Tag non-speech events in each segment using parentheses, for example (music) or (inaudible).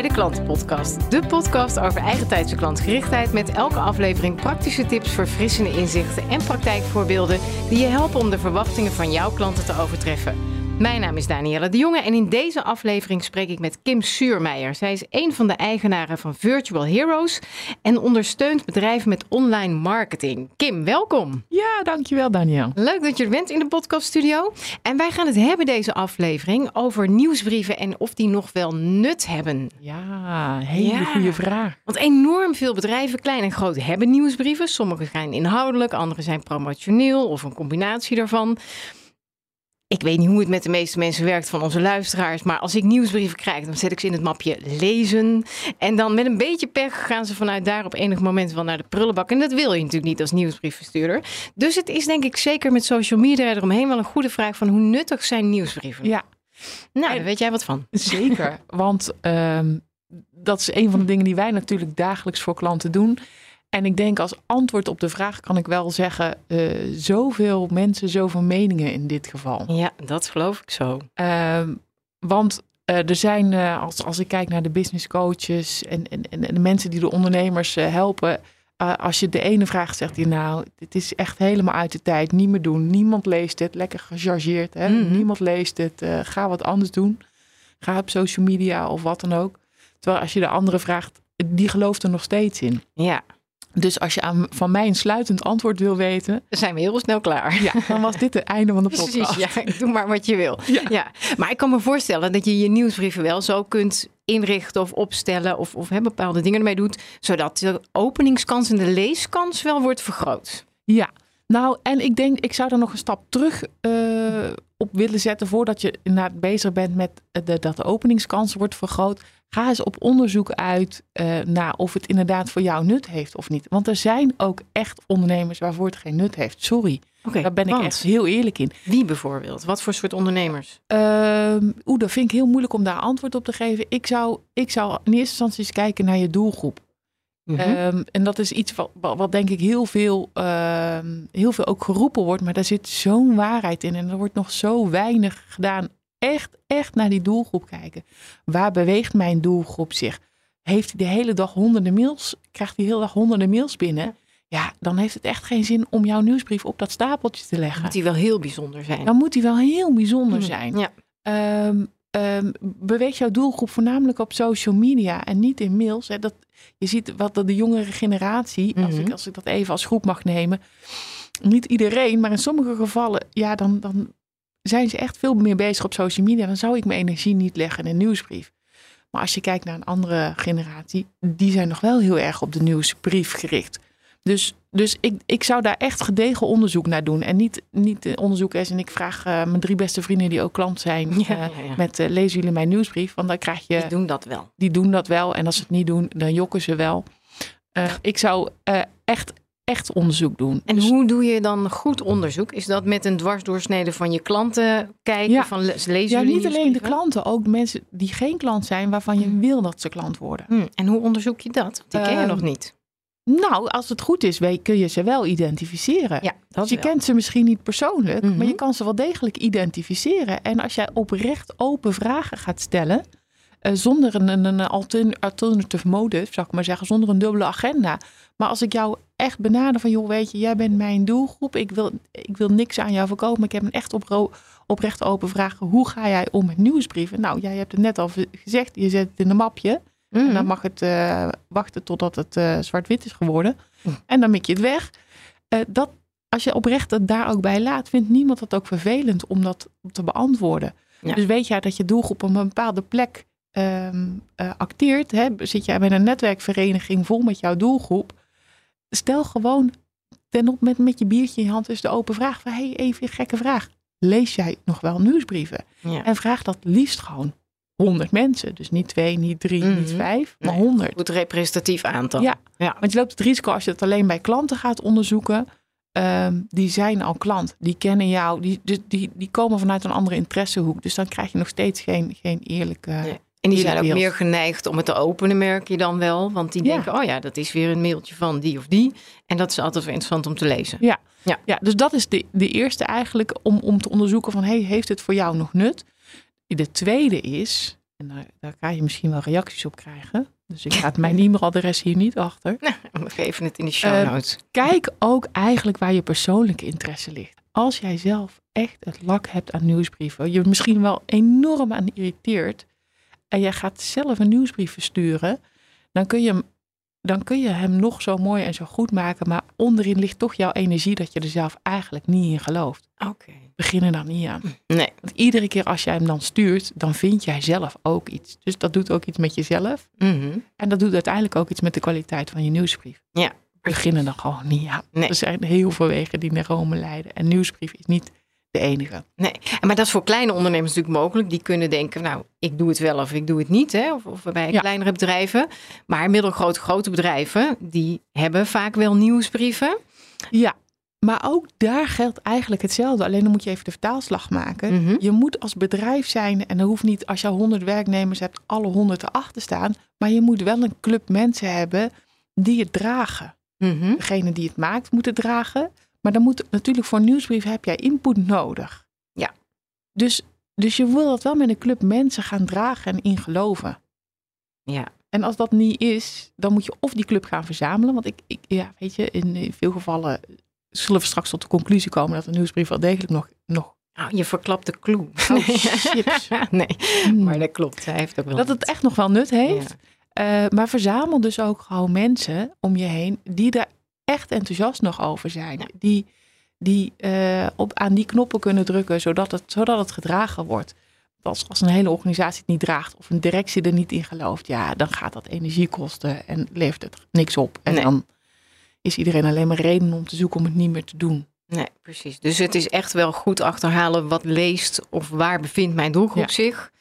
Bij de Klantenpodcast. De podcast over eigentijdse klantgerichtheid met elke aflevering praktische tips, verfrissende inzichten en praktijkvoorbeelden die je helpen om de verwachtingen van jouw klanten te overtreffen. Mijn naam is Danielle de Jonge en in deze aflevering spreek ik met Kim Suurmeijer. Zij is een van de eigenaren van Virtual Heroes en ondersteunt bedrijven met online marketing. Kim, welkom. Ja, dankjewel Danielle. Leuk dat je er bent in de podcaststudio. En wij gaan het hebben deze aflevering over nieuwsbrieven en of die nog wel nut hebben. Ja, hele Ja. goede vraag. Want enorm veel bedrijven, klein en groot, hebben nieuwsbrieven. Sommige zijn inhoudelijk, andere zijn promotioneel of een combinatie daarvan. Ik weet niet hoe het met de meeste mensen werkt van onze luisteraars, maar als ik nieuwsbrieven krijg, dan zet ik ze in het mapje lezen. En dan met een beetje pech gaan ze vanuit daar op enig moment wel naar de prullenbak. En dat wil je natuurlijk niet als nieuwsbriefverstuurder. Dus het is denk ik zeker met social media eromheen wel een goede vraag van hoe nuttig zijn nieuwsbrieven? Ja, Nou, daar weet jij wat van. zeker. (laughs) Want ehm, dat is een van de dingen die wij natuurlijk dagelijks voor klanten doen. En ik denk als antwoord op de vraag kan ik wel zeggen, eh, zoveel mensen, zoveel meningen in dit geval. Ja, dat geloof ik zo. Ehm, want eh, er zijn, eh, als, als ik kijk naar de business coaches en, en, en de mensen die de ondernemers helpen. als je de ene vraag zegt, die nou, dit is echt helemaal uit de tijd, niet meer doen. Niemand leest het, lekker gechargeerd. Hè? Mhm. Niemand leest het, ga wat anders doen. Ga op social media of wat dan ook. Terwijl als je de andere vraagt, die gelooft er nog steeds in. Ja, Dus als je aan, van mij een sluitend antwoord wil weten, dan zijn we heel snel klaar. ja, dan was dit het einde van de (laughs) podcast. Precies, ja. Doe maar wat je wil. Ja. Ja. Maar ik kan me voorstellen dat je je nieuwsbrieven wel zo kunt inrichten of opstellen of, of hè, bepaalde dingen ermee doet, zodat de openingskans en de leeskans wel wordt vergroot. Ja, nou en ik denk, ik zou er nog een stap terug eh, op willen zetten voordat je inderdaad bezig bent met de, dat de openingskans wordt vergroot. Ga eens op onderzoek uit eh, naar of het inderdaad voor jou nut heeft of niet. Want er zijn ook echt ondernemers waarvoor het geen nut heeft. Sorry, daar ben ik echt heel eerlijk in. Wie bijvoorbeeld? Wat voor soort ondernemers? Ehm Oeh, dat vind ik heel moeilijk om daar antwoord op te geven. Ik zou, ik zou in eerste instantie eens kijken naar je doelgroep. Mhm. Ehm, en dat is iets wat, wat, denk ik heel veel, ehm, heel veel ook geroepen wordt. Maar daar zit zo'n waarheid in. En er wordt nog zo weinig gedaan. Echt, echt naar die doelgroep kijken. Waar beweegt mijn doelgroep zich? Heeft hij de hele dag honderden mails? Krijgt hij de hele dag honderden mails binnen? Ja, dan heeft het echt geen zin om jouw nieuwsbrief op dat stapeltje te leggen. Moet die wel heel bijzonder zijn. Dan moet die wel heel bijzonder Mhm. zijn. Ja. Ehm, ehm, beweegt jouw doelgroep voornamelijk op social media en niet in mails. Hè? Dat, je ziet wat de, de jongere generatie, als, Mhm. ik, als ik dat even als groep mag nemen. Niet iedereen, maar in sommige gevallen, ja, dan, dan zijn ze echt veel meer bezig op social media. Dan zou ik mijn energie niet leggen in een nieuwsbrief. Maar als je kijkt naar een andere generatie, die zijn nog wel heel erg op de nieuwsbrief gericht. Dus, dus ik, ik zou daar echt gedegen onderzoek naar doen. En niet, niet eh, onderzoek is en ik vraag eh, mijn drie beste vrienden die ook klant zijn. (laughs) Ja, eh, ja, ja. Met eh, lezen jullie mijn nieuwsbrief? Want dan krijg je, Die doen dat wel. die doen dat wel. En als ze het niet doen, dan jokken ze wel. Ik zou echt, echt onderzoek doen. En Dus- hoe doe je dan goed onderzoek? Is dat met een dwarsdoorsnede van je klanten kijken? Ja. Van le- lezen ja, jullie niet alleen de klanten, ook mensen die geen klant zijn, waarvan je Hmm. wil dat ze klant worden. Hm, En hoe onderzoek je dat? Die ken je Ehm, nog niet. Nou, als het goed is, kun je ze wel identificeren. Ja, dat Dus je wel. kent ze misschien niet persoonlijk, Mhm. maar je kan ze wel degelijk identificeren. En als jij oprecht open vragen gaat stellen, eh, zonder een, een, een altern- alternative motive, zou ik maar zeggen, zonder een dubbele agenda. Maar als ik jou echt benader van, joh, weet je, jij bent mijn doelgroep, ik wil, ik wil niks aan jou verkopen, maar ik heb een echt opro- oprecht open vraag. Hoe ga jij om met nieuwsbrieven? Nou, jij hebt het net al gezegd, je zet het in een mapje. Mhm. En dan mag het eh, wachten totdat het eh, zwart-wit is geworden. Hm. En dan mik je het weg. Eh, dat, als je oprecht het daar ook bij laat, vindt niemand het ook vervelend om dat te beantwoorden. Ja. Dus weet jij dat je doelgroep op een bepaalde plek ehm, eh, acteert. Hè? Zit jij bij een netwerkvereniging vol met jouw doelgroep. Stel gewoon ten op met, met je biertje in je hand is de open vraag van hey, even een gekke vraag. Lees jij nog wel nieuwsbrieven? Ja. En vraag dat liefst gewoon 100 mensen. Dus niet twee, niet drie, Mhm. niet vijf, maar Nee, 100. Goed representatief aantal. Ja. ja. Want je loopt het risico als je het alleen bij klanten gaat onderzoeken. ehm, die zijn al klant. Die kennen jou. Die, die, die, die komen vanuit een andere interessehoek. Dus dan krijg je nog steeds geen, geen eerlijke... Nee. En die zijn ook meer geneigd om het te openen, merk je dan wel. Want die Ja. denken, oh ja, dat is weer een mailtje van die of die. En dat is altijd wel interessant om te lezen. Ja. Ja. ja, dus dat is de, de eerste eigenlijk om, om te onderzoeken van... Hey, heeft het voor jou nog nut? De tweede is, en daar, daar ga je misschien wel reacties op krijgen... dus ik ga het mijn (laughs) e-mailadres hier niet achter... We geven het in de show Eh, notes. kijk ook eigenlijk waar je persoonlijke interesse ligt. Als jij zelf echt het lak hebt aan nieuwsbrieven, je misschien wel enorm aan irriteert en jij gaat zelf een nieuwsbrief versturen, dan kun je hem, dan kun je hem nog zo mooi en zo goed maken, maar onderin ligt toch jouw energie dat je er zelf eigenlijk niet in gelooft. Oké. Begin er dan niet aan. Nee. Want iedere keer als jij hem dan stuurt, dan vind jij zelf ook iets. Dus dat doet ook iets met jezelf. Mhm. En dat doet uiteindelijk ook iets met de kwaliteit van je nieuwsbrief. Ja. Beginnen dan gewoon niet aan. Nee. Er zijn heel veel wegen die naar Rome leiden. En nieuwsbrief is niet de enige. Nee, maar dat is voor kleine ondernemers natuurlijk mogelijk. Die kunnen denken, nou, ik doe het wel of ik doe het niet. Hè? Of, of bij Ja. kleinere bedrijven. Maar middelgrote, grote bedrijven, die hebben vaak wel nieuwsbrieven. Ja, maar ook daar geldt eigenlijk hetzelfde. Alleen dan moet je even de vertaalslag maken. Mhm. Je moet als bedrijf zijn, en dan hoeft niet als je 100 werknemers hebt, alle 100 erachter staan. Maar je moet wel een club mensen hebben die het dragen. Mhm. Degene die het maakt, moet het dragen. Maar dan moet natuurlijk voor een nieuwsbrief heb jij input nodig. Ja. Dus, dus je wil dat wel met een club mensen gaan dragen en in geloven. Ja. En als dat niet is, dan moet je of die club gaan verzamelen. Want ik, ik ja, weet je, in, in veel gevallen zullen we straks tot de conclusie komen dat een nieuwsbrief wel degelijk nog. nog Oh, je verklapt de clue. Oh, chips. (laughs) nee, Hmm. maar dat klopt. Hij heeft ook wel. dat het echt nog wel nut heeft. Ja. Eh, maar verzamel dus ook gewoon mensen om je heen die daar echt enthousiast nog over zijn. Ja. Die, die eh, op, aan die knoppen kunnen drukken zodat het, zodat het gedragen wordt. Als, als een hele organisatie het niet draagt of een directie er niet in gelooft, ja, dan gaat dat energie kosten en levert het niks op. En Nee. dan is iedereen alleen maar reden om te zoeken om het niet meer te doen. Nee, precies. Dus het is echt wel goed achterhalen wat leest of waar bevindt mijn doelgroep Ja. zich.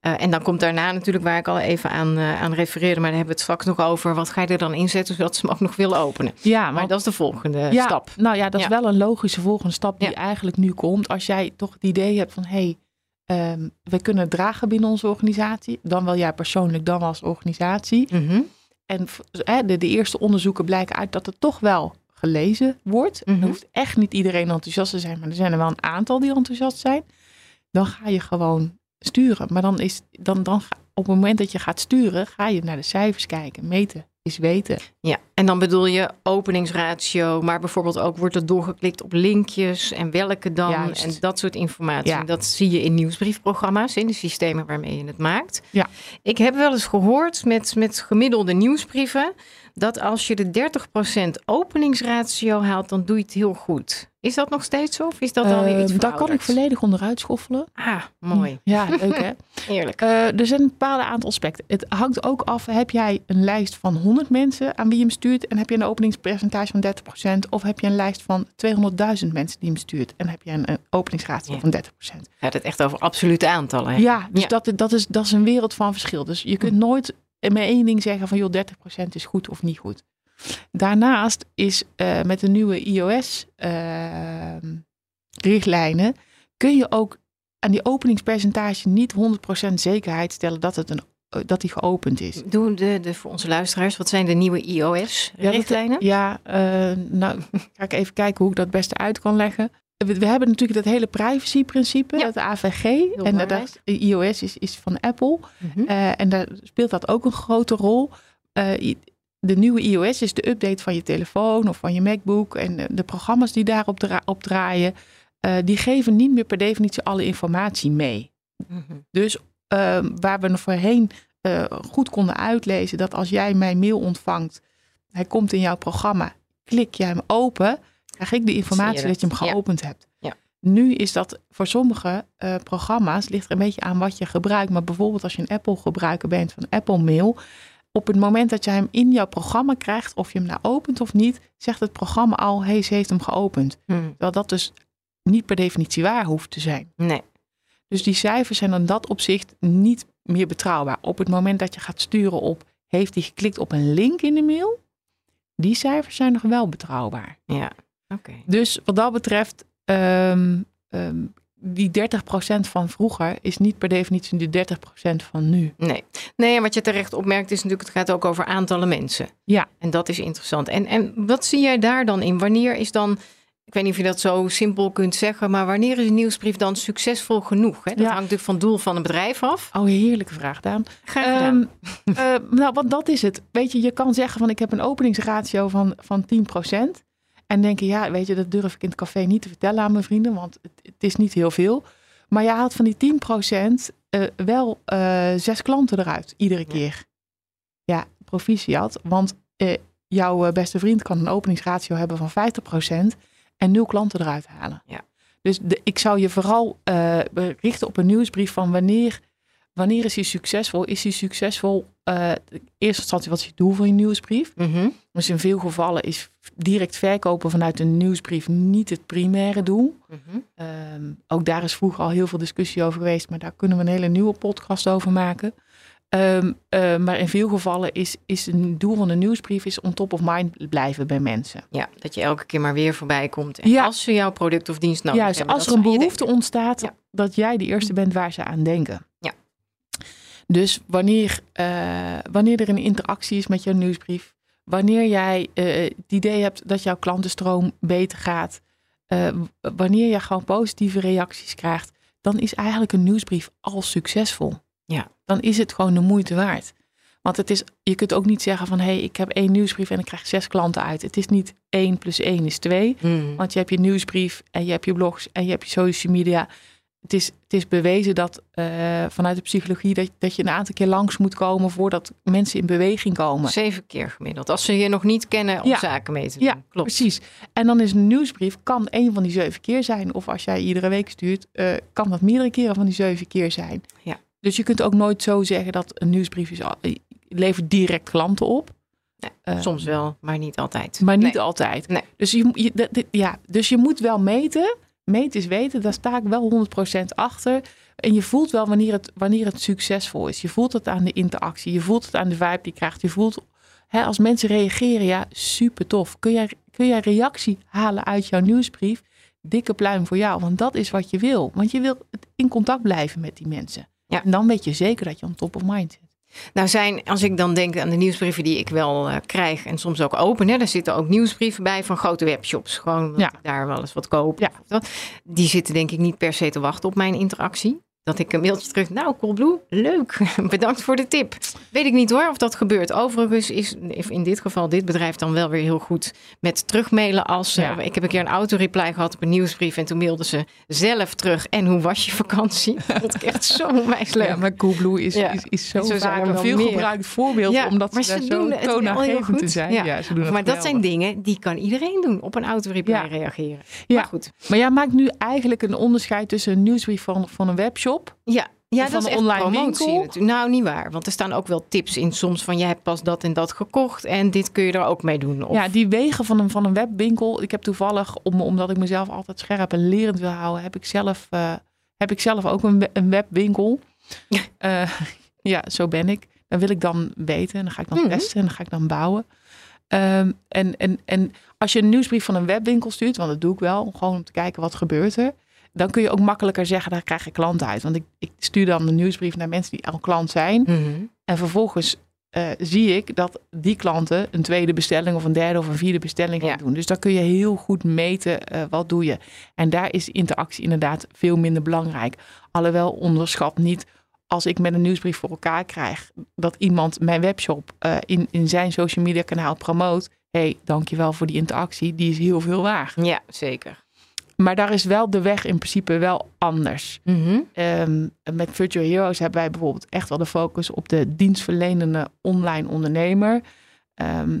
Eh, en dan komt daarna natuurlijk waar ik al even aan, eh, aan refereerde, maar daar hebben we het straks nog over. Wat ga je er dan inzetten zodat ze hem ook nog willen openen? Ja, Maar want- dat is de volgende ja, stap. Nou ja, dat is wel een logische volgende stap die Ja. eigenlijk nu komt. Als jij toch het idee hebt van hé, hey, ehm, we kunnen het dragen binnen onze organisatie. Dan wel jij persoonlijk, dan wel als organisatie. Mhm. En de, de eerste onderzoeken blijken uit dat het toch wel gelezen wordt. Mhm. Er hoeft echt niet iedereen enthousiast te zijn, maar er zijn er wel een aantal die enthousiast zijn. Dan ga je gewoon sturen. Maar dan is dan, dan op het moment dat je gaat sturen, ga je naar de cijfers kijken. Meten is weten. Ja, en dan bedoel je openingsratio, maar bijvoorbeeld ook wordt er doorgeklikt op linkjes en welke dan Juist. en dat soort informatie. Ja. Dat zie je in nieuwsbriefprogramma's, in de systemen waarmee je het maakt. Ja. Ik heb wel eens gehoord met, met gemiddelde nieuwsbrieven dat als je de 30% openingsratio haalt, dan doe je het heel goed. Is dat nog steeds zo of is dat alweer iets Ehm, daar kan ik verouderd? volledig onderuit schoffelen. Ah, mooi. Ja, leuk hè? (laughs) Eerlijk. Eh, er zijn een bepaalde aantal aspecten. Het hangt ook af, heb jij een lijst van 100 mensen aan wie je hem stuurt en heb je een openingspercentage van 30%? Of heb je een lijst van 200.000 mensen die hem stuurt en heb je een, openingsratio Ja. van 30%? Gaat het echt over absolute aantallen? hè? Ja, dus Ja. Dat, dat, is, dat is een wereld van verschil. Dus je kunt nooit met één ding zeggen van joh, 30% is goed of niet goed. Daarnaast is eh, met de nieuwe iOS-richtlijnen kun je ook aan die openingspercentage niet 100% zekerheid stellen dat, het een, dat die geopend is. Doe de, de, voor onze luisteraars, wat zijn de nieuwe Ja, dat- iOS-richtlijnen? Ja, eh, nou (laughs) ga ik even kijken hoe ik dat het beste uit kan leggen. We, we hebben natuurlijk dat hele privacy-principe, Ja. dat AVG. en dat, iOS is, is van Apple. Mhm. Eh, en daar speelt dat ook een grote rol. Eh, de nieuwe iOS is de update van je telefoon of van je MacBook. En eh, de programma's die daarop dra- op draaien, eh, die geven niet meer per definitie alle informatie mee. Mhm. Dus eh, waar we nog voorheen eh, goed konden uitlezen dat als jij mijn mail ontvangt, hij komt in jouw programma, klik jij hem open, krijg ik de informatie dat je hem? Ja. geopend hebt. Ja. Nu is dat voor sommige eh, programma's, ligt er een beetje aan wat je gebruikt. Maar bijvoorbeeld als je een Apple gebruiker bent van Apple Mail. Op het moment dat je hem in jouw programma krijgt, of je hem nou opent of niet, zegt het programma al, hey, ze heeft hem geopend. Mhm. Terwijl dat dus niet per definitie waar hoeft te zijn. Nee. Dus die cijfers zijn in dat opzicht niet meer betrouwbaar. Op het moment dat je gaat sturen op, heeft hij geklikt op een link in de mail? Die cijfers zijn nog wel betrouwbaar. Ja. Oké. Dus wat dat betreft, ehm, ehm, die 30% van vroeger is niet per definitie de 30% van nu. Nee. nee, en wat je terecht opmerkt is natuurlijk, het gaat ook over aantallen mensen. Ja. En dat is interessant. En, en wat zie jij daar dan in? Wanneer is dan, ik weet niet of je dat zo simpel kunt zeggen, maar wanneer is een nieuwsbrief dan succesvol genoeg? Hè? Dat Ja. hangt natuurlijk van het doel van een bedrijf af. Oh, heerlijke vraag, Daan. Graag eh, nou, want dat is het. Weet je, je kan zeggen van ik heb een openingsratio van, van 10%. En denken, ja, weet je, dat durf ik in het café niet te vertellen aan mijn vrienden, want het, het is niet heel veel. Maar je haalt van die 10% eh wel eh, zes klanten eruit, iedere keer. Ja, proficiat. Want jouw beste vriend kan een openingsratio hebben van 50% en nul klanten eruit halen. Ja. Dus de, ik zou je vooral eh, richten op een nieuwsbrief van wanneer, wanneer is hij succesvol? Is hij succesvol? eh, in eerste instantie, wat is je doel van je nieuwsbrief? Mhm. Dus in veel gevallen is direct verkopen vanuit een nieuwsbrief niet het primaire doel. Mhm. Ehm, ook daar is vroeger al heel veel discussie over geweest, maar daar kunnen we een hele nieuwe podcast over maken. Ehm, eh, maar in veel gevallen is, is een doel van een nieuwsbrief is on top of mind blijven bij mensen. Ja, dat je elke keer maar weer voorbij komt. En Ja. als ze jouw product of dienst nodig Juist, hebben. als dat er een behoefte ontstaat, Ja. dat jij de eerste bent waar ze aan denken. Ja. Dus wanneer, eh, wanneer er een interactie is met jouw nieuwsbrief, wanneer jij eh, het idee hebt dat jouw klantenstroom beter gaat, eh, wanneer je gewoon positieve reacties krijgt, dan is eigenlijk een nieuwsbrief al succesvol. Ja. Dan is het gewoon de moeite waard. Want het is, je kunt ook niet zeggen van hé, hey, ik heb één nieuwsbrief en ik krijg zes klanten uit. Het is niet één plus één is twee. Mhm. Want je hebt je nieuwsbrief en je hebt je blogs en je hebt je social media. Het is, het is bewezen dat eh, vanuit de psychologie dat, dat je een aantal keer langs moet komen voordat mensen in beweging komen. Zeven keer gemiddeld. Als ze je nog niet kennen om Ja. zaken mee te doen. Ja, klopt. Precies. En dan is een nieuwsbrief, kan één van die zeven keer zijn. Of als jij iedere week stuurt, eh, kan dat meerdere keren van die zeven keer zijn. Ja. Dus je kunt ook nooit zo zeggen dat een nieuwsbrief is, al- levert direct klanten op. Nee, Eh, Soms wel, maar niet altijd. Maar niet Nee. altijd. Nee. Dus, je, ja, dus je moet wel meten. Meten is weten, daar sta ik wel 100% achter. En je voelt wel wanneer het, wanneer het succesvol is. Je voelt het aan de interactie. Je voelt het aan de vibe die je krijgt. Je voelt, hè, als mensen reageren, ja, super tof. Kun jij, kun jij reactie halen uit jouw nieuwsbrief? Dikke pluim voor jou, want dat is wat je wil. Want je wil in contact blijven met die mensen. Ja. En dan weet je zeker dat je on top of mind zit. Nou zijn, als ik dan denk aan de nieuwsbrieven die ik wel eh, krijg en soms ook open, hè, daar zitten ook nieuwsbrieven bij van grote webshops. Gewoon dat Ja. daar wel eens wat koop. Ja. Dat. Die zitten denk ik niet per se te wachten op mijn interactie. Dat ik een mailtje terug, nou Coolblue, leuk, (laughs) bedankt voor de tip. Weet ik niet hoor of dat gebeurt. Overigens is in dit geval dit bedrijf dan wel weer heel goed met terugmailen. Als, eh, ik heb een keer een autoreply gehad op een nieuwsbrief en toen mailden ze zelf terug. En hoe was je vakantie? (laughs) Dat vond ik echt zo onwijs leuk. Ja, maar Coolblue is, Ja. is, is zo, Zo vaak een veel gebruikt voorbeeld. Ja, omdat ze ze zo doen heel toonaangevend goed. te zijn. Ja. Ze doen maar dat zijn dingen die kan iedereen doen. Op een autoreply reageren. Ja. Maar goed. Maar jij maakt nu eigenlijk een onderscheid tussen een nieuwsbrief van, van een webshop. Ja, ja Van dat is een echt online promotie winkel? Nou, niet waar. Want er staan ook wel tips in soms van... jij hebt pas dat en dat gekocht en dit kun je er ook mee doen. Of, Ja, die wegen van een, van een webwinkel. Ik heb toevallig, om, omdat ik mezelf altijd scherp en lerend wil houden, heb ik zelf, eh, heb ik zelf ook een, een webwinkel. Ja. (laughs) Eh, ja, zo ben ik. Dan wil ik dan weten en dan ga ik dan Mhm. testen en dan ga ik dan bouwen. Ehm, en, en, en als je een nieuwsbrief van een webwinkel stuurt, want dat doe ik wel, gewoon om te kijken wat gebeurt er. Dan kun je ook makkelijker zeggen, daar krijg je klanten uit. Want ik, ik stuur dan een nieuwsbrief naar mensen die al klant zijn. Mhm. En vervolgens eh, zie ik dat die klanten een tweede bestelling of een derde of een vierde bestelling gaan Ja. doen. Dus dan kun je heel goed meten eh, wat doe je. En daar is interactie inderdaad veel minder belangrijk. Alhoewel onderschat niet als ik met een nieuwsbrief voor elkaar krijg dat iemand mijn webshop eh, in, in zijn social media kanaal promoot. Hé, hey, dankjewel voor die interactie. Die is heel veel waard. ja, zeker. Maar daar is wel de weg in principe wel anders. Mhm. Ehm, met Virtual Heroes hebben wij bijvoorbeeld echt wel de focus op de dienstverlenende online ondernemer. Ehm,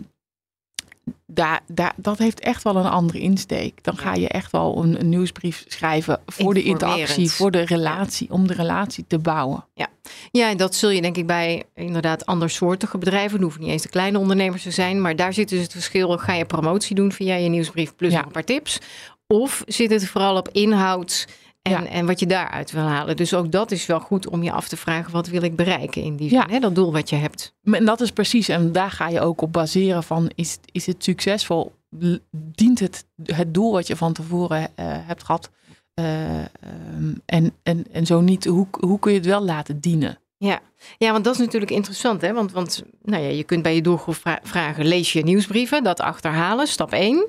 daar, daar, dat heeft echt wel een andere insteek. Dan ga je echt wel een, een nieuwsbrief schrijven voor de interactie, voor de relatie, om de relatie te bouwen. Ja, en dat zul je denk ik bij inderdaad andersoortige bedrijven. Het hoeven niet eens de kleine ondernemers te zijn. Maar daar zit dus het verschil. Ga je promotie doen via je nieuwsbrief plus Ja. een paar tips? Of zit het vooral op inhoud en, Ja. en wat je daaruit wil halen? Dus ook dat is wel goed om je af te vragen. Wat wil ik bereiken in die Ja. zin? Hè? Dat doel wat je hebt. En dat is precies, en daar ga je ook op baseren van, is, is het succesvol? dient het het doel wat je van tevoren eh, hebt gehad? Eh, ehm, en, en, en zo niet, hoe, hoe kun je het wel laten dienen? Ja. ja, want dat is natuurlijk interessant. Hè? Want, want nou ja, je kunt bij je doelgroep vra- vragen, lees je nieuwsbrieven, dat achterhalen, stap 1.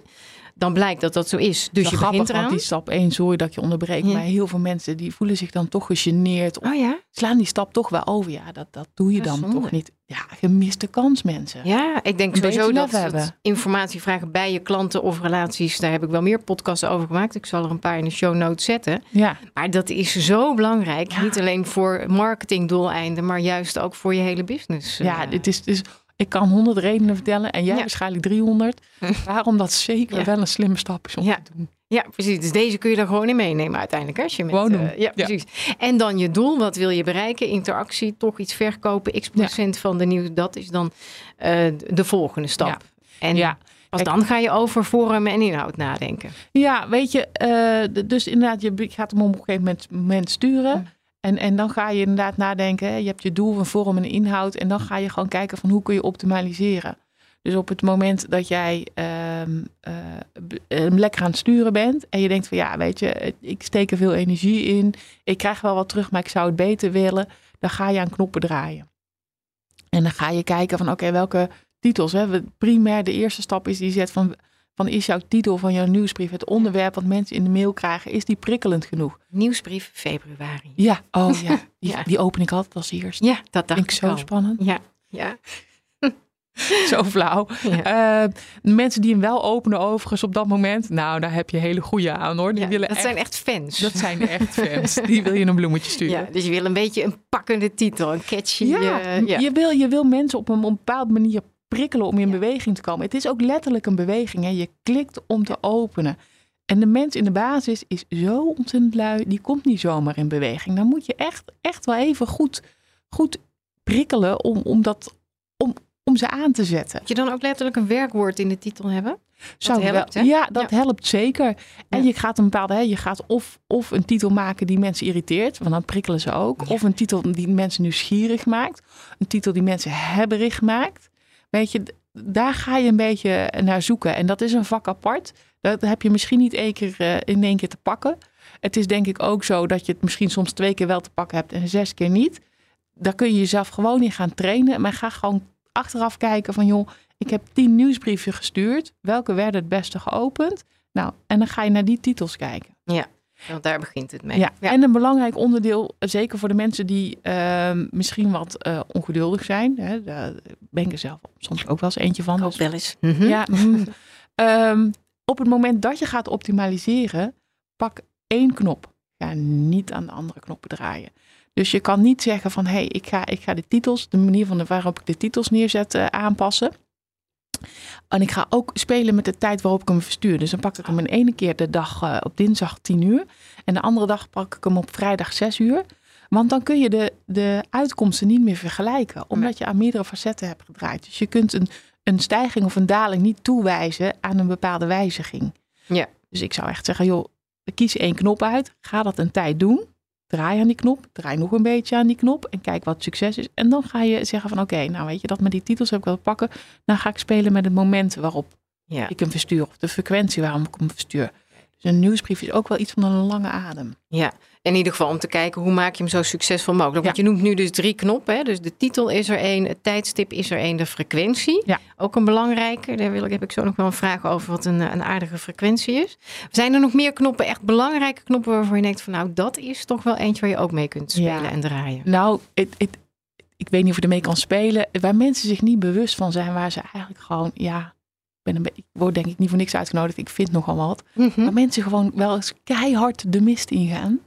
Dan blijkt dat dat zo is, dus je grappig, begint eraan. die stap 1, sorry dat je onderbreek, Ja. maar heel veel mensen die voelen zich dan toch gegeneerd. Of Oh ja? slaan die stap toch wel over. Ja, dat, dat doe je Ja, dan zonde. toch niet. Ja, gemiste kans mensen. Ja, ik denk sowieso dat het hebben. informatie vragen bij je klanten of relaties, daar heb ik wel meer podcasts over gemaakt. Ik zal er een paar in de show notes zetten. Ja, Maar dat is zo belangrijk, Ja. niet alleen voor marketingdoeleinden, maar juist ook voor je hele business. ja eh. dit is, dit is, ik kan honderd redenen vertellen en jij Ja. waarschijnlijk 300. (laughs) Waarom dat zeker Ja. wel een slimme stap is om Ja. te doen. Ja, precies. Dus deze kun je er gewoon in meenemen uiteindelijk. hè, Als je met, Gewoon doen. eh, ja, Ja. precies. En dan je doel, wat wil je bereiken? Interactie, toch iets verkopen, x procent van de nieuws. Dat is dan eh, de volgende stap. En Ja. pas dan ga je over vorm en inhoud nadenken. Ja, weet je, eh, dus inderdaad, je gaat hem op een gegeven moment, moment sturen. En, en dan ga je inderdaad nadenken, je hebt je doel, een vorm en een inhoud. En dan ga je gewoon kijken van hoe kun je optimaliseren. Dus op het moment dat jij ehm, eh, hem lekker aan het sturen bent en je denkt van ja, weet je, ik steek er veel energie in. Ik krijg wel wat terug, maar ik zou het beter willen. Dan ga je aan knoppen draaien. En dan ga je kijken van oké, welke titels. Hè? Primair de eerste stap is die zet van van is jouw titel van jouw nieuwsbrief, het onderwerp wat mensen in de mail krijgen, is die prikkelend genoeg? Nieuwsbrief februari. Ja, oh ja, (laughs) die, Ja. die open ik altijd als eerst. Ja, dat dacht Vind ik ik zo al. spannend, Ja, ja. (laughs) zo flauw. ja. Eh, mensen die hem wel openen overigens op dat moment, nou, daar heb je hele goede aan hoor. Die Ja, willen dat echt, zijn echt fans. dat zijn (laughs) echt fans. Die wil je een bloemetje sturen. ja, dus je wil een beetje een pakkende titel, een catchy. Ja, eh, ja. Je, wil, je wil mensen op een, op een bepaalde manier prikkelen om in Ja. beweging te komen. Het is ook letterlijk een beweging. Hè? Je klikt om te openen. En de mens in de basis is zo ontzettend lui. Die komt niet zomaar in beweging. Dan moet je echt, echt wel even goed, goed prikkelen om, om, dat, om, om ze aan te zetten. Moet je dan ook letterlijk een werkwoord in de titel hebben? Zou wel- helpt, hè? Ja, dat helpt zeker. En Ja. je gaat een bepaalde, hè, je gaat of, of een titel maken die mensen irriteert, want dan prikkelen ze ook. Ja. Of een titel die mensen nieuwsgierig maakt. Een titel die mensen hebberig maakt. Weet je, daar ga je een beetje naar zoeken. En dat is een vak apart. Dat heb je misschien niet één keer, eh, in één keer te pakken. Het is denk ik ook zo dat je het misschien soms twee keer wel te pakken hebt en zes keer niet. Daar kun je jezelf gewoon in gaan trainen. Maar ga gewoon achteraf kijken van joh, ik heb tien nieuwsbrieven gestuurd. Welke werden het beste geopend? Nou, en dan ga je naar die titels kijken. Want daar begint het mee. Ja. En een belangrijk onderdeel, zeker voor de mensen die ehm, misschien wat eh, ongeduldig zijn. Hè, daar ben ik er zelf soms ook wel eens eentje van. ook Dus- wel eens. Mhm. ja, mm. (laughs) Ehm, op het moment dat je gaat optimaliseren, pak één knop. Ga niet aan de andere knoppen draaien. Dus je kan niet zeggen van hé, hey, ik, ga, ik ga de titels, de manier van de, waarop ik de titels neerzet, eh, aanpassen. En ik ga ook spelen met de tijd waarop ik hem verstuur. Dus dan pak ik hem in ene keer de dag eh, op dinsdag 10 uur. En de andere dag pak ik hem op vrijdag 6 uur. Want dan kun je de, de uitkomsten niet meer vergelijken. Omdat je aan meerdere facetten hebt gedraaid. Dus je kunt een, een stijging of een daling niet toewijzen aan een bepaalde wijziging. Ja. Dus ik zou echt zeggen, joh, kies één knop uit. Ga dat een tijd doen. Draai aan die knop. Draai nog een beetje aan die knop. En kijk wat succes is. En dan ga je zeggen van oké, nou weet je dat met die titels heb ik wel pakken. Dan ga ik spelen met het moment waarop Ja. ik hem verstuur. Of de frequentie waarom ik hem verstuur. Dus een nieuwsbrief is ook wel iets van een lange adem. ja. In ieder geval om te kijken hoe maak je hem zo succesvol mogelijk. Want Ja. je noemt nu dus drie knoppen. Hè? Dus de titel is er één, het tijdstip is er één, de frequentie. Ja. Ook een belangrijke. Daar wil ik, heb ik zo nog wel een vraag over wat een, een aardige frequentie is. Zijn er nog meer knoppen, echt belangrijke knoppen waarvan je denkt van nou dat is toch wel eentje waar je ook mee kunt spelen Ja. en draaien. Nou, het, het, ik weet niet of je ermee kan spelen. Waar mensen zich niet bewust van zijn, waar ze eigenlijk gewoon, ja, ben een ik word denk ik niet voor niks uitgenodigd. Ik vind nogal wat. Mhm. Maar mensen gewoon wel eens keihard de mist ingaan.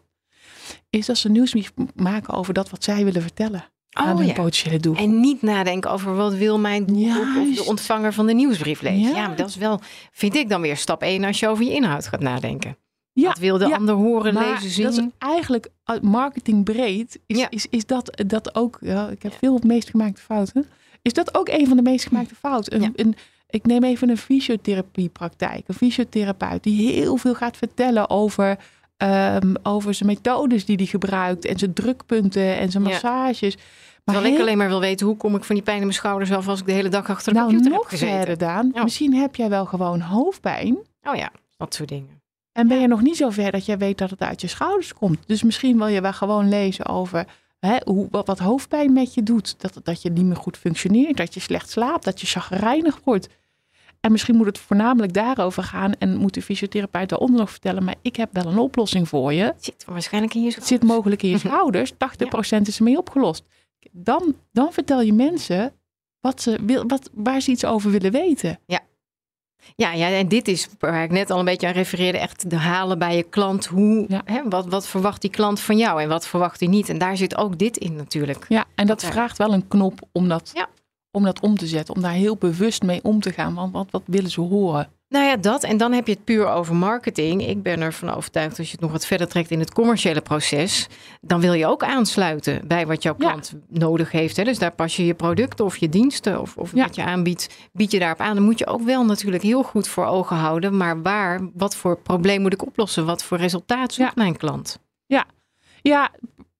Is dat ze nieuwsbrief maken over dat wat zij willen vertellen aan Oh hun ja. potentiële doel. En niet nadenken over wat wil mijn doelgroep of Juist. de ontvanger van de nieuwsbrief lezen. Ja. Ja. maar dat is wel, vind ik dan weer stap 1 als je over je inhoud gaat nadenken. Ja, wat wil de ja. ander horen, Maar lezen, zien? dat is eigenlijk uh, marketing breed. Is, Ja. is, is dat, dat ook, ja, ik heb veel meest gemaakte fouten. Is dat ook een van de meest gemaakte fouten? Een, Ja. een, ik neem even een fysiotherapiepraktijk. Een fysiotherapeut die heel veel gaat vertellen over, ehm, over zijn methodes die hij gebruikt. En zijn drukpunten en zijn Ja. massages. Terwijl ik alleen maar wil weten hoe kom ik van die pijn in mijn schouders af als ik de hele dag achter de nou, computer heb nog gezeten. verder, Daan. Ja. Misschien heb jij wel gewoon hoofdpijn. Oh ja, dat soort dingen. En ben je nog niet zo ver dat jij weet dat het uit je schouders komt. Dus misschien wil je wel gewoon lezen over hè, hoe, wat, wat hoofdpijn met je doet. Dat, dat je niet meer goed functioneert, dat je slecht slaapt, dat je chagrijnig wordt. En misschien moet het voornamelijk daarover gaan en moet de fysiotherapeut daaronder nog vertellen. Maar ik heb wel een oplossing voor je. Het zit waarschijnlijk in je Het zit mogelijk in je (laughs) schouders. 80% is ermee opgelost. Dan, dan vertel je mensen wat ze wil, wat, waar ze iets over willen weten. Ja, ja, en dit is waar ik net al een beetje aan refereerde. Echt de halen bij je klant. Hoe, Ja. hè, wat, wat verwacht die klant van jou en wat verwacht hij niet? En daar zit ook dit in natuurlijk. Ja, en dat Ja. vraagt wel een knop om dat, Ja. Om dat om te zetten. Om daar heel bewust mee om te gaan. Want wat, wat willen ze horen? Nou ja, dat. En dan heb je het puur over marketing. Ik ben ervan overtuigd als je het nog wat verder trekt in het commerciële proces. Dan wil je ook aansluiten bij wat jouw Ja. klant nodig heeft. Hè? Dus daar pas je je producten of je diensten of, of Ja. wat je aanbiedt, bied je daarop aan. Dan moet je ook wel natuurlijk heel goed voor ogen houden. Maar waar, wat voor probleem moet ik oplossen? Wat voor resultaat zoekt Ja. mijn klant? Ja,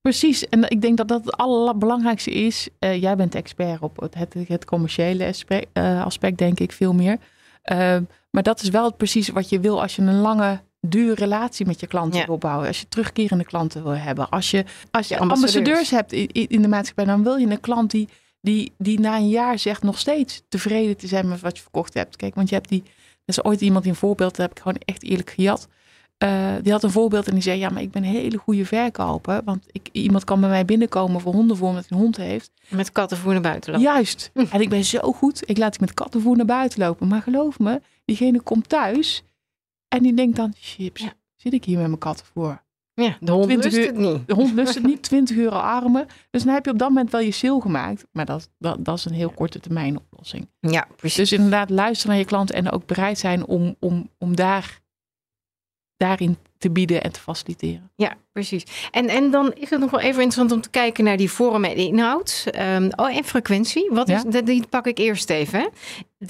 precies. En ik denk dat dat het allerbelangrijkste is. Eh, jij bent expert op het, het, commerciële aspect, eh, aspect, denk ik, veel meer. Eh, maar dat is wel precies wat je wil als je een lange, dure relatie met je klanten Ja. wil bouwen. Als je terugkerende klanten wil hebben. Als je, als je Ja, ambassadeurs. ambassadeurs. hebt in, in in de maatschappij, dan wil je een klant die, die, die na een jaar zegt nog steeds tevreden te zijn met wat je verkocht hebt. Kijk, want je hebt die. Er is ooit iemand een voorbeeld, dat heb ik gewoon echt eerlijk gejat. Eh, die had een voorbeeld en die zei: Ja, maar ik ben een hele goede verkoper. Want ik, iemand kan bij mij binnenkomen voor hondenvoer omdat hij een hond heeft. Met kattenvoer naar buiten lopen. Juist. (laughs) En ik ben zo goed. Ik laat die met kattenvoer naar buiten lopen. Maar geloof me, diegene komt thuis en die denkt dan: Chips, Ja. zit ik hier met mijn kattenvoer? Ja, de hond 20 lust uur- het niet. De hond lust het niet, (laughs) 20 euro armen. Dus dan heb je op dat moment wel je sale gemaakt. Maar dat, dat, dat is een heel korte termijn oplossing. Ja, precies. Dus inderdaad luisteren naar je klant en ook bereid zijn om, om, om daar, daarin te bieden en te faciliteren. Ja, precies. En, en dan is het nog wel even interessant om te kijken naar die vorm en inhoud. Ehm, oh, en frequentie. Wat is, Ja. dat, die pak ik eerst even. Hè.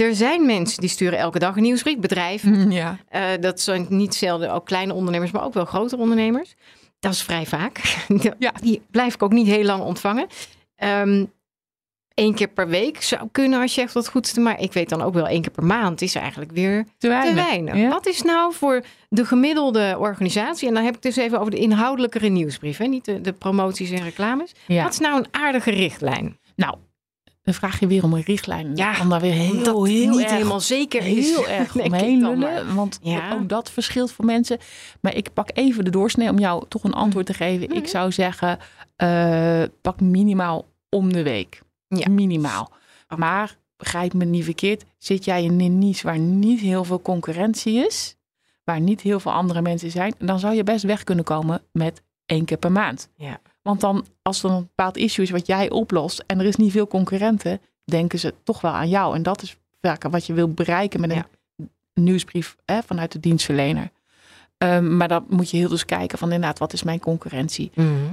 Er zijn mensen die sturen elke dag een nieuwsbrief, bedrijven. (laughs) Ja. Eh, dat zijn niet zelden ook kleine ondernemers, maar ook wel grotere ondernemers. Dat is vrij vaak. (laughs) Ja. Die blijf ik ook niet heel lang ontvangen. Ehm Eén keer per week zou kunnen als je echt wat goeds te Maar ik weet dan ook wel één keer per maand is eigenlijk weer Te weinig. te weinig. Ja. Wat is nou voor de gemiddelde organisatie, en dan heb ik dus even over de inhoudelijkere nieuwsbrief, hè? niet de, de promoties en reclames. Ja. Wat is nou een aardige richtlijn? Nou, dan vraag je weer om een richtlijn. Ja, Dan daar weer heel, dat heel niet erg, helemaal zeker is. heel erg (laughs) omheen lullen. Want Ja. ook dat verschilt voor mensen. Maar ik pak even de doorsnee om jou toch een antwoord te geven. Mhm. Ik zou zeggen, eh, pak minimaal om de week. Ja. Minimaal. Maar, begrijp me niet verkeerd, zit jij in een niche waar niet heel veel concurrentie is, waar niet heel veel andere mensen zijn, dan zou je best weg kunnen komen met één keer per maand. Ja. Want dan, als er een bepaald issue is wat jij oplost en er is niet veel concurrenten, denken ze toch wel aan jou. En dat is vaak wat je wil bereiken met een Ja. nieuwsbrief hè, vanuit de dienstverlener. Ehm, maar dan moet je heel dus kijken van inderdaad, wat is mijn concurrentie?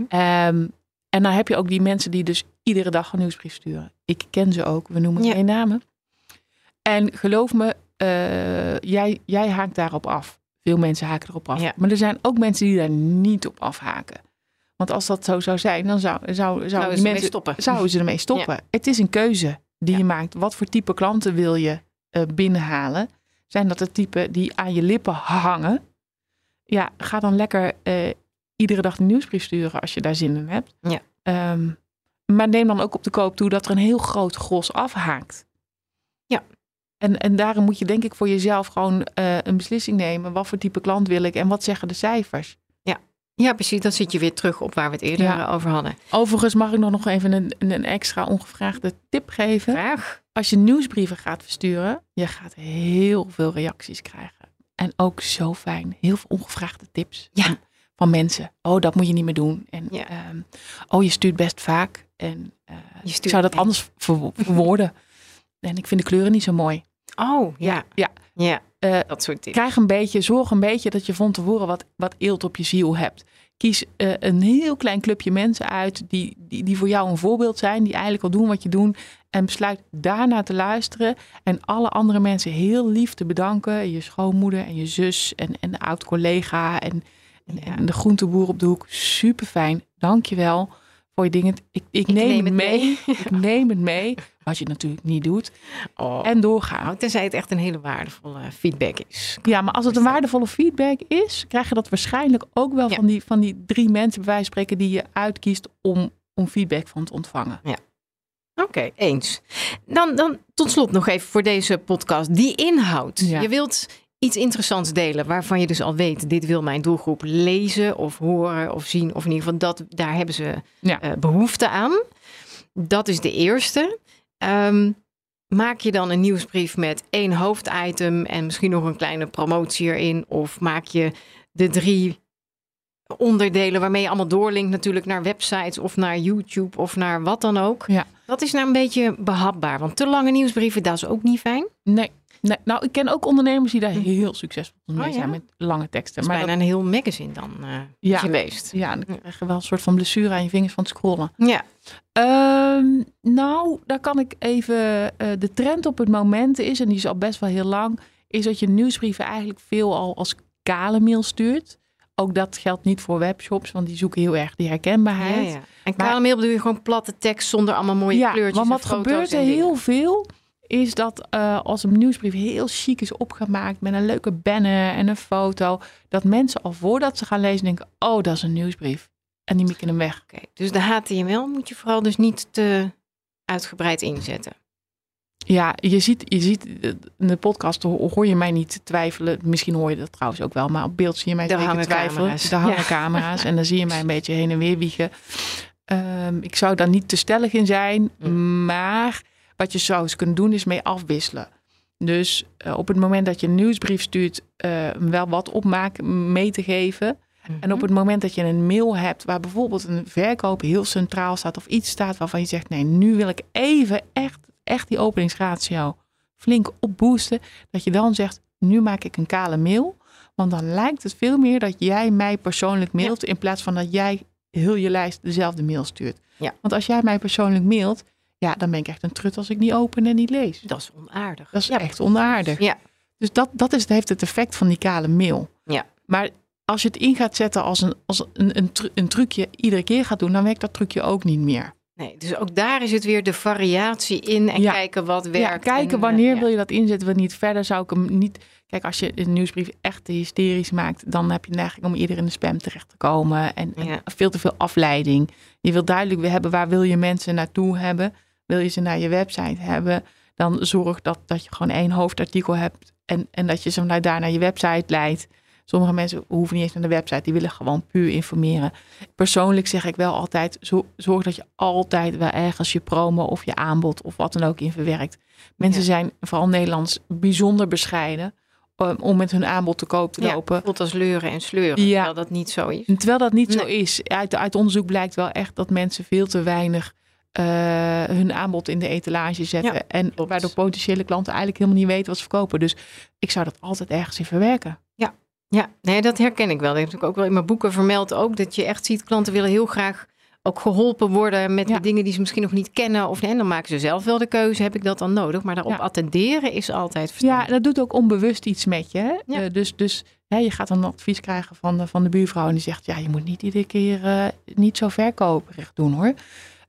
Ehm, en dan heb je ook die mensen die dus iedere dag een nieuwsbrief sturen. Ik ken ze ook, we noemen Ja. geen namen. En geloof me, eh, jij, jij haakt daarop af. Veel mensen haken erop af. Ja. Maar er zijn ook mensen die daar niet op afhaken. Want als dat zo zou zijn, dan zou, zou, zou die mensen stoppen. zouden ze ermee stoppen. Het is een keuze die je maakt. Wat voor type klanten wil je eh, binnenhalen? Zijn dat de typen die aan je lippen hangen? Ja, ga dan lekker eh, iedere dag een nieuwsbrief sturen als je daar zin in hebt. Ja. Ehm, maar neem dan ook op de koop toe dat er een heel groot gros afhaakt. Ja. En, en daarom moet je denk ik voor jezelf gewoon eh, een beslissing nemen. Wat voor type klant wil ik en wat zeggen de cijfers? Ja, precies. Dan zit je weer terug op waar we het eerder Ja. over hadden. Overigens mag ik nog nog even een, een extra ongevraagde tip geven. Vraag. Als je nieuwsbrieven gaat versturen, je gaat heel veel reacties krijgen. En ook zo fijn. Heel veel ongevraagde tips Ja. Van mensen. Oh, dat moet je niet meer doen. En Ja. ehm, oh, je stuurt best vaak. En eh, Je ik zou dat anders ver- verwoorden. en ik vind de kleuren niet zo mooi. Oh, ja. Ja. Ja, Eh, dat soort tips. krijg een beetje, zorg een beetje dat je van tevoren wat, wat eelt op je ziel hebt. Kies eh, een heel klein clubje mensen uit die, die, die voor jou een voorbeeld zijn, die eigenlijk al doen wat je doet. En besluit daarna te luisteren en alle andere mensen heel lief te bedanken. Je schoonmoeder en je zus en, en de oud-collega en, en, Ja. de groenteboer op de hoek. Super fijn, dankjewel voor je dingen. Ik, ik, Ik neem, neem het mee. mee. (laughs) ik neem het mee. Wat je natuurlijk niet doet. Oh. En doorgaan. Nou, tenzij het echt een hele waardevolle feedback is. Ja, maar als het een waardevolle feedback is, krijg je dat waarschijnlijk ook wel Ja. van, die, van die drie mensen, bij wijze van spreken, die je uitkiest om, om feedback van te ontvangen. Oké, eens. Dan, dan tot slot nog even voor deze podcast. Die inhoud. Ja. Je wilt iets interessants delen waarvan je dus al weet, dit wil mijn doelgroep lezen of horen of zien. Of in ieder geval, dat, daar hebben ze Ja. eh, behoefte aan. Dat is de eerste. Ehm, maak je dan een nieuwsbrief met één hoofditem en misschien nog een kleine promotie erin? Of maak je de drie onderdelen waarmee je allemaal doorlinkt natuurlijk naar websites of naar YouTube of naar wat dan ook? Ja. Dat is nou een beetje behapbaar, want te lange nieuwsbrieven, dat is ook niet fijn. Nee, nee. Nou, ik ken ook ondernemers die daar heel succesvol mee Hm. Oh, ja? zijn met lange teksten. is Maar bijna dat, een heel magazine dan, eh Ja. leest. ja, dan krijg je wel een soort van blessure aan je vingers van het scrollen. Ja, Ehm, nou, daar kan ik even. eh, de trend op het moment is, en die is al best wel heel lang, is dat je nieuwsbrieven eigenlijk veel al als kale mail stuurt. Ook dat geldt niet voor webshops, want die zoeken heel erg die herkenbaarheid. ja. En kale mail bedoel je gewoon platte tekst zonder allemaal mooie Ja, kleurtjes want en wat foto's gebeurt er heel veel, is dat eh, als een nieuwsbrief heel chic is opgemaakt met een leuke banner en een foto, dat mensen al voordat ze gaan lezen denken, oh, dat is een nieuwsbrief. En die mikken hem weg. Oké, dus de HTML moet je vooral dus niet te uitgebreid inzetten. Ja, je ziet, je ziet in de podcast ho- hoor je mij niet twijfelen. Misschien hoor je dat trouwens ook wel, maar op beeld zie je mij hangen twijfelen. camera's. Daar hangen Ja. (laughs) camera's en dan zie je mij een beetje heen en weer wiegen. Ehm, ik zou daar niet te stellig in zijn, Mm. maar wat je zou eens kunnen doen is mee afwisselen. Dus eh, op het moment dat je een nieuwsbrief stuurt, eh, wel wat opmaak mee te geven. En op het moment dat je een mail hebt waar bijvoorbeeld een verkoop heel centraal staat of iets staat waarvan je zegt, nee, nu wil ik even echt, echt die openingsratio flink opboosten, dat je dan zegt, nu maak ik een kale mail. Want dan lijkt het veel meer dat jij mij persoonlijk mailt in plaats van dat jij heel je lijst dezelfde mail stuurt. Ja. Want als jij mij persoonlijk mailt, ja, dan ben ik echt een trut als ik niet open en niet lees. Dat is onaardig. Dat is Ja, echt onaardig. Ja. Dus dat, dat is, heeft het effect van die kale mail. Ja. Maar als je het in gaat zetten als een, als een, een, een trucje iedere keer gaat doen, dan werkt dat trucje ook niet meer. Nee, dus ook daar is het weer de variatie in en Ja. kijken wat werkt. Ja, kijken en, wanneer ja. wil je dat inzetten, wanneer niet. Verder zou ik hem niet... Kijk, als je een nieuwsbrief echt hysterisch maakt, dan heb je de neiging om ieder in de spam terecht te komen. En, en veel te veel afleiding. Je wil duidelijk hebben, waar wil je mensen naartoe hebben? Wil je ze naar je website hebben? Dan zorg dat, dat je gewoon één hoofdartikel hebt en, en dat je ze naar, daar naar je website leidt. Sommige mensen hoeven niet eens naar de website, die willen gewoon puur informeren. Persoonlijk zeg ik wel altijd, zo- zorg dat je altijd wel ergens je promo of je aanbod of wat dan ook in verwerkt. Mensen Ja. zijn, vooral Nederlands, bijzonder bescheiden um, om met hun aanbod te koop te Ja, lopen. voelt als leuren en sleuren, Ja. terwijl dat niet zo is. Terwijl dat niet zo is. Uit, uit onderzoek blijkt wel echt dat mensen veel te weinig eh, hun aanbod in de etalage zetten. Ja, en waardoor potentiële klanten eigenlijk helemaal niet weten wat ze verkopen. Dus ik zou dat altijd ergens in verwerken. Ja, nee, dat herken ik wel. Dat heb ik ook wel in mijn boeken vermeld ook. Dat je echt ziet, klanten willen heel graag ook geholpen worden met Ja. de dingen die ze misschien nog niet kennen. Of nee, dan maken ze zelf wel de keuze. Heb ik dat dan nodig? Maar daarop Ja. attenderen is altijd Ja, verstandig. en dat doet ook onbewust iets met je. Hè? Ja. Eh, dus dus hè, je gaat een advies krijgen van de, van de buurvrouw. En die zegt, ja, je moet niet iedere keer eh, niet zo verkoperig doen hoor.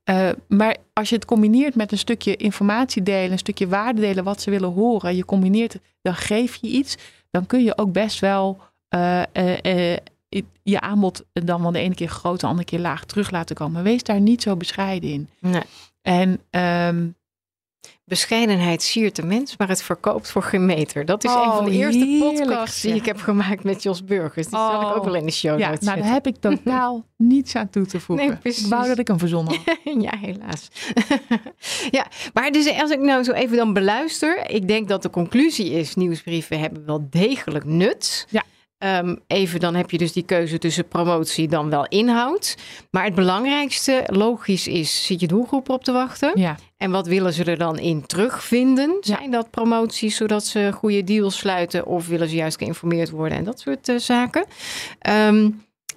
Eh, maar als je het combineert met een stukje informatie delen, een stukje waarde delen, wat ze willen horen, je combineert het, dan geef je iets, dan kun je ook best wel eh, eh, je aanbod dan wel de ene keer groot, de andere keer laag terug laten komen. Wees daar niet zo bescheiden in. Nee. En ehm, Bescheidenheid siert de mens, maar het verkoopt voor geen meter. Dat is Oh, een van de eerste heerlijk podcasts die ik heb gemaakt met Jos Burgers. Die zal ik Oh. ook wel in de show ja, notes nou, daar heb ik totaal (laughs) niets aan toe te voegen. Nee, precies. Ik wou dat ik hem verzonnen had. (laughs) Ja, helaas. (laughs) ja, maar dus als ik nou zo even dan beluister, ik denk dat de conclusie is: nieuwsbrieven hebben wel degelijk nut. Ja. Ehm, even, dan heb je dus die keuze tussen promotie dan wel inhoud. Maar het belangrijkste, logisch is, zit je doelgroep op te wachten? Ja. En wat willen ze er dan in terugvinden? Zijn dat promoties zodat ze goede deals sluiten? Of willen ze juist geïnformeerd worden en dat soort eh, zaken? Ehm,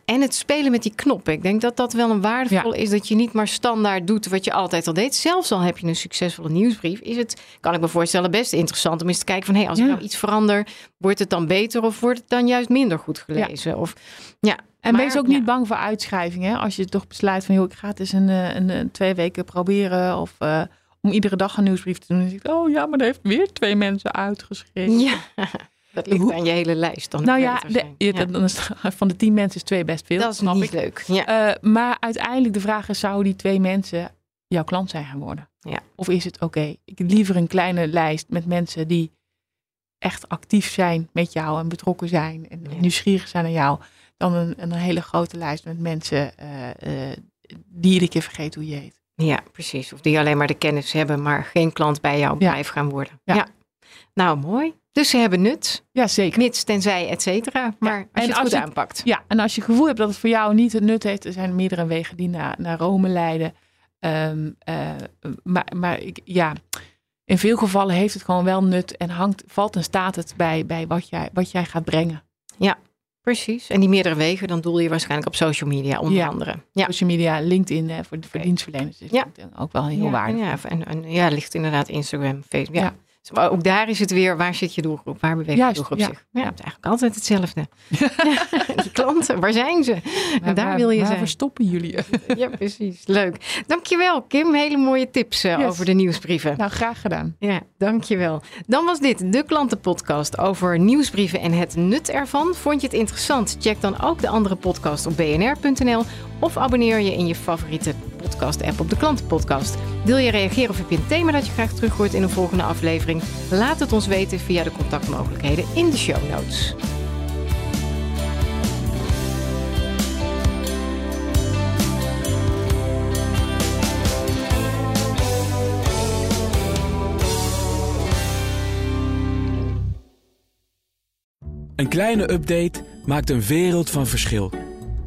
En het spelen met die knoppen. Ik denk dat dat wel een waardevol is. Dat je niet maar standaard doet wat je altijd al deed. Zelfs al heb je een succesvolle nieuwsbrief. Is het, kan ik me voorstellen, best interessant om eens te kijken van... hé, hey, als ik nou iets verander, wordt het dan beter of wordt het dan juist minder goed gelezen? Of, ja, en wees ook niet bang voor uitschrijvingen. Als je toch besluit van, joh, ik ga het eens een, eh, een, een twee weken proberen. Of uh, om iedere dag een nieuwsbrief te doen. En dan zeg ik, oh ja, maar er heeft weer twee mensen uitgeschreven. Ja. (laughs) Dat ligt aan je hele lijst. Dan nou ja, de, Dan is, van de tien mensen is twee best veel. Dat is niet ik. leuk. Ja. Uh, maar uiteindelijk de vraag is, zouden die twee mensen jouw klant zijn geworden? Ja. Of is het oké, okay, ik liever een kleine lijst met mensen die echt actief zijn met jou en betrokken zijn en nieuwsgierig zijn naar jou, dan een, een hele grote lijst met mensen uh, uh, die iedere keer vergeten hoe je heet. Ja, precies. Of die alleen maar de kennis hebben, maar geen klant bij jouw bedrijf gaan worden. ja. Nou, mooi. Dus ze hebben nut. Ja, zeker. Mits, tenzij, et cetera. Maar als je het goed je, aanpakt. Ja, en als je het gevoel hebt dat het voor jou niet het nut heeft, er zijn meerdere wegen die naar, naar Rome leiden. Um, uh, maar maar ik, ja, in veel gevallen heeft het gewoon wel nut en hangt, valt en staat het bij, bij wat, jij, wat jij gaat brengen. Ja, Precies. En die meerdere wegen, dan doel je waarschijnlijk op social media onder ja. andere. Ja. Social media, LinkedIn hè, voor, voor dienstverleners is ja. ook wel heel ja, waardevol. Ja, en, en, ja, ligt inderdaad Instagram, Facebook. Ja. Maar ook daar is het weer, waar zit je doelgroep? Waar beweegt je doelgroep zich? Ja, het is eigenlijk altijd hetzelfde. (laughs) klanten, waar zijn ze? en daar wil je waar zijn. Waar verstoppen jullie? (laughs) ja, precies. Leuk. Dankjewel, Kim. Hele mooie tips uh, over de nieuwsbrieven. Nou, graag gedaan. Ja, dankjewel. Dan was dit de klantenpodcast over nieuwsbrieven en het nut ervan. Vond je het interessant? Check dan ook de andere podcast op bnr.nl of abonneer je in je favoriete podcast-app op de Klantenpodcast. Wil je reageren of heb je een thema dat je graag terug hoort in een volgende aflevering? Laat het ons weten via de contactmogelijkheden in de show notes. Een kleine update maakt een wereld van verschil.